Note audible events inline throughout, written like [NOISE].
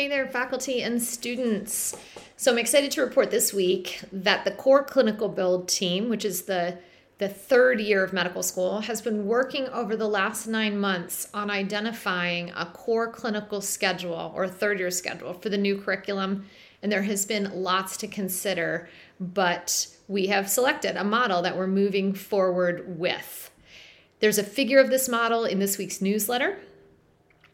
Hey there, faculty and students. So I'm excited to report this week that the core clinical build team, which is the the third year of medical school, has been working over the last nine months on identifying a core clinical schedule or third year schedule for the new curriculum. And there has been lots to consider, but we have selected a model that we're moving forward with. There's a figure of this model in this week's newsletter.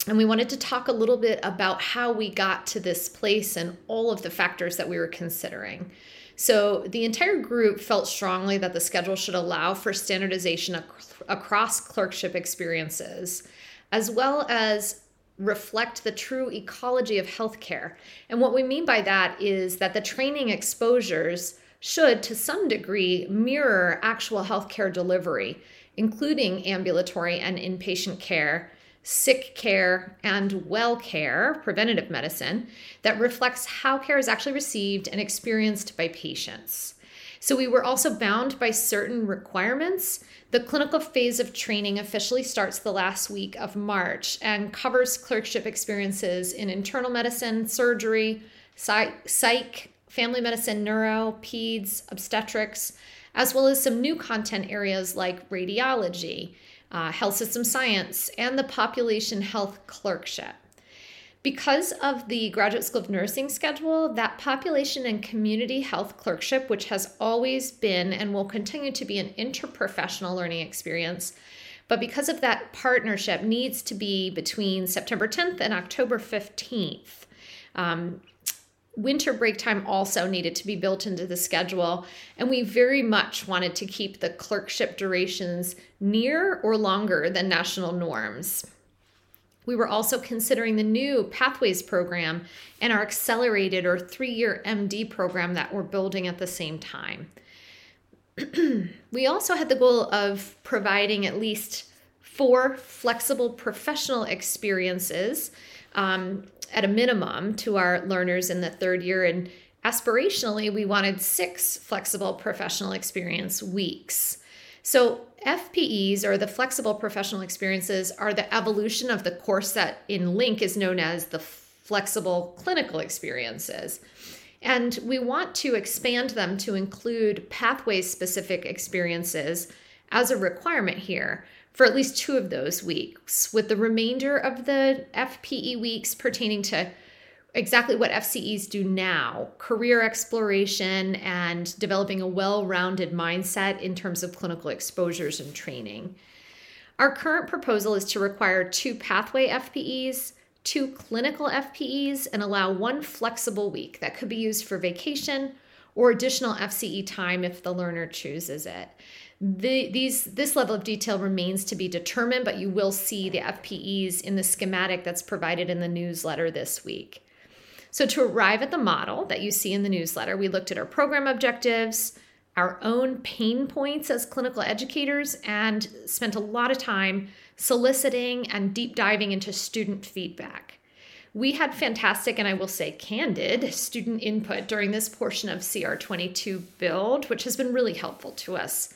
And we wanted to talk a little bit about how we got to this place and all of the factors that we were considering. So, the entire group felt strongly that the schedule should allow for standardization ac- across clerkship experiences, as well as reflect the true ecology of healthcare. And what we mean by that is that the training exposures should, to some degree, mirror actual healthcare delivery, including ambulatory and inpatient care sick care, and well care, preventative medicine, that reflects how care is actually received and experienced by patients. So, we were also bound by certain requirements. The clinical phase of training officially starts the last week of March and covers clerkship experiences in internal medicine, surgery, psych, family medicine, neuro, peds, obstetrics, as well as some new content areas like radiology, uh, health system science, and the population health clerkship. Because of the Graduate School of Nursing schedule, that population and community health clerkship, which has always been and will continue to be an interprofessional learning experience, but because of that partnership, needs to be between September 10th and October 15th. Um, winter break time also needed to be built into the schedule, and we very much wanted to keep the clerkship durations near or longer than national norms. We were also considering the new Pathways program and our accelerated or three year MD program that we're building at the same time. [CLEARS THROAT] we also had the goal of providing at least four flexible professional experiences um, at a minimum to our learners in the third year. And aspirationally, we wanted six flexible professional experience weeks. So, FPEs or the flexible professional experiences are the evolution of the course that in LInC is known as the flexible clinical experiences. And we want to expand them to include pathway specific experiences as a requirement here for at least two of those weeks, with the remainder of the FPE weeks pertaining to exactly what FCEs do now career exploration and developing a well rounded mindset in terms of clinical exposures and training. Our current proposal is to require two pathway FPEs, two clinical FPEs, and allow one flexible week that could be used for vacation or additional FCE time if the learner chooses it. The, these this level of detail remains to be determined, but you will see the FPEs in the schematic that's provided in the newsletter this week. So to arrive at the model that you see in the newsletter, we looked at our program objectives, our own pain points as clinical educators, and spent a lot of time soliciting and deep diving into student feedback. We had fantastic and I will say candid student input during this portion of CR22 build, which has been really helpful to us.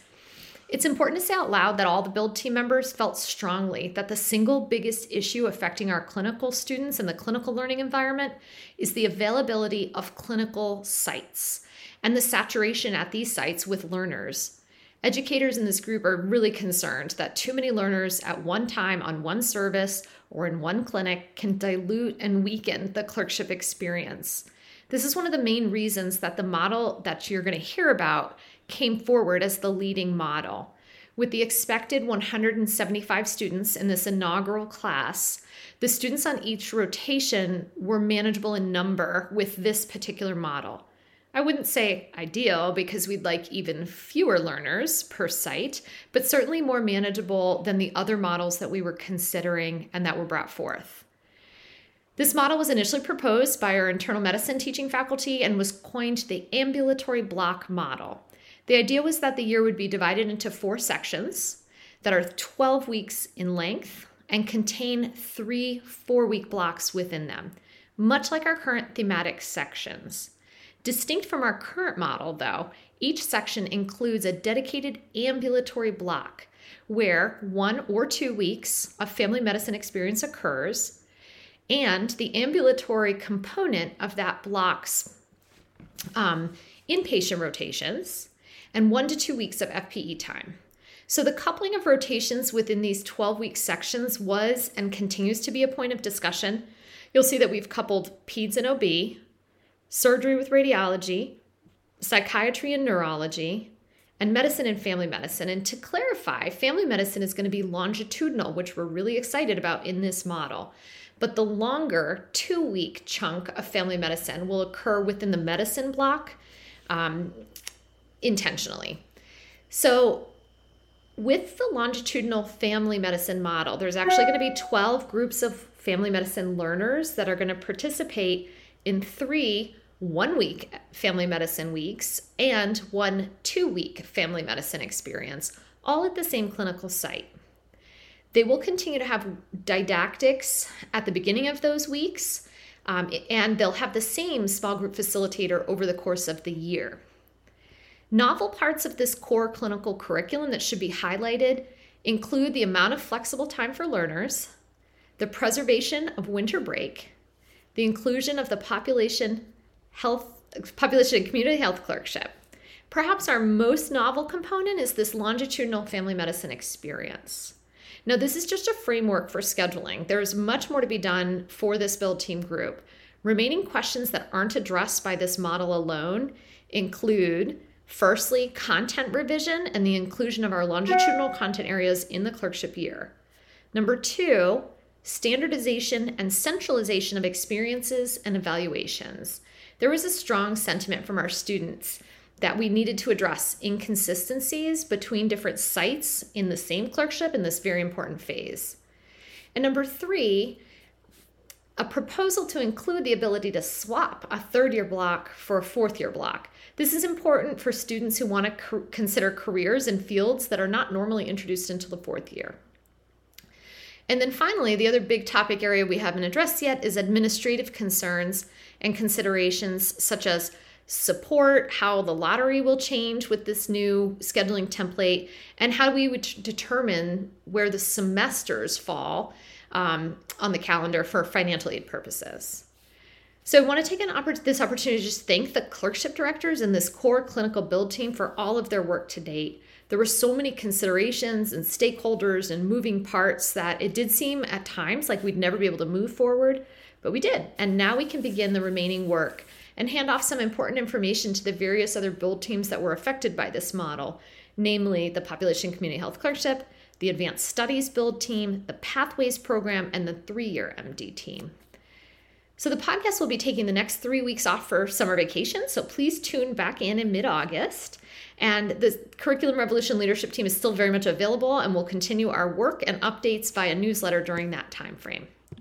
It's important to say out loud that all the build team members felt strongly that the single biggest issue affecting our clinical students in the clinical learning environment is the availability of clinical sites and the saturation at these sites with learners. Educators in this group are really concerned that too many learners at one time on one service or in one clinic can dilute and weaken the clerkship experience. This is one of the main reasons that the model that you're going to hear about came forward as the leading model. With the expected 175 students in this inaugural class, the students on each rotation were manageable in number with this particular model. I wouldn't say ideal because we'd like even fewer learners per site, but certainly more manageable than the other models that we were considering and that were brought forth. This model was initially proposed by our internal medicine teaching faculty and was coined the ambulatory block model. The idea was that the year would be divided into four sections that are 12 weeks in length and contain three four week blocks within them, much like our current thematic sections. Distinct from our current model, though, each section includes a dedicated ambulatory block where one or two weeks of family medicine experience occurs and the ambulatory component of that block's um, inpatient rotations and one to two weeks of FPE time. So, the coupling of rotations within these 12 week sections was and continues to be a point of discussion. You'll see that we've coupled PEDS and OB, surgery with radiology, psychiatry and neurology, and medicine and family medicine. And to clarify, family medicine is going to be longitudinal, which we're really excited about in this model. But the longer two week chunk of family medicine will occur within the medicine block um, intentionally. So, with the longitudinal family medicine model, there's actually going to be 12 groups of family medicine learners that are going to participate in three one week family medicine weeks and one two week family medicine experience, all at the same clinical site. They will continue to have didactics at the beginning of those weeks, um, and they'll have the same small group facilitator over the course of the year. Novel parts of this core clinical curriculum that should be highlighted include the amount of flexible time for learners, the preservation of winter break, the inclusion of the population health population and community health clerkship. Perhaps our most novel component is this longitudinal family medicine experience. Now, this is just a framework for scheduling. There's much more to be done for this build team group. Remaining questions that aren't addressed by this model alone include firstly, content revision and the inclusion of our longitudinal content areas in the clerkship year. Number two, standardization and centralization of experiences and evaluations there was a strong sentiment from our students that we needed to address inconsistencies between different sites in the same clerkship in this very important phase. And number three, a proposal to include the ability to swap a third year block for a fourth year block. This is important for students who want to co- consider careers in fields that are not normally introduced until the fourth year. And then finally, the other big topic area we haven't addressed yet is administrative concerns and considerations such as support, how the lottery will change with this new scheduling template, and how we would determine where the semesters fall um, on the calendar for financial aid purposes. So I want to take an oppor- this opportunity to just thank the clerkship directors and this core clinical build team for all of their work to date. There were so many considerations and stakeholders and moving parts that it did seem at times like we'd never be able to move forward. But we did. And now we can begin the remaining work and hand off some important information to the various other build teams that were affected by this model, namely the Population Community Health Clerkship, the Advanced Studies Build team, the Pathways program, and the three year MD team. So, the podcast will be taking the next three weeks off for summer vacation. So, please tune back in in mid August. And the Curriculum Revolution leadership team is still very much available and will continue our work and updates via newsletter during that time frame.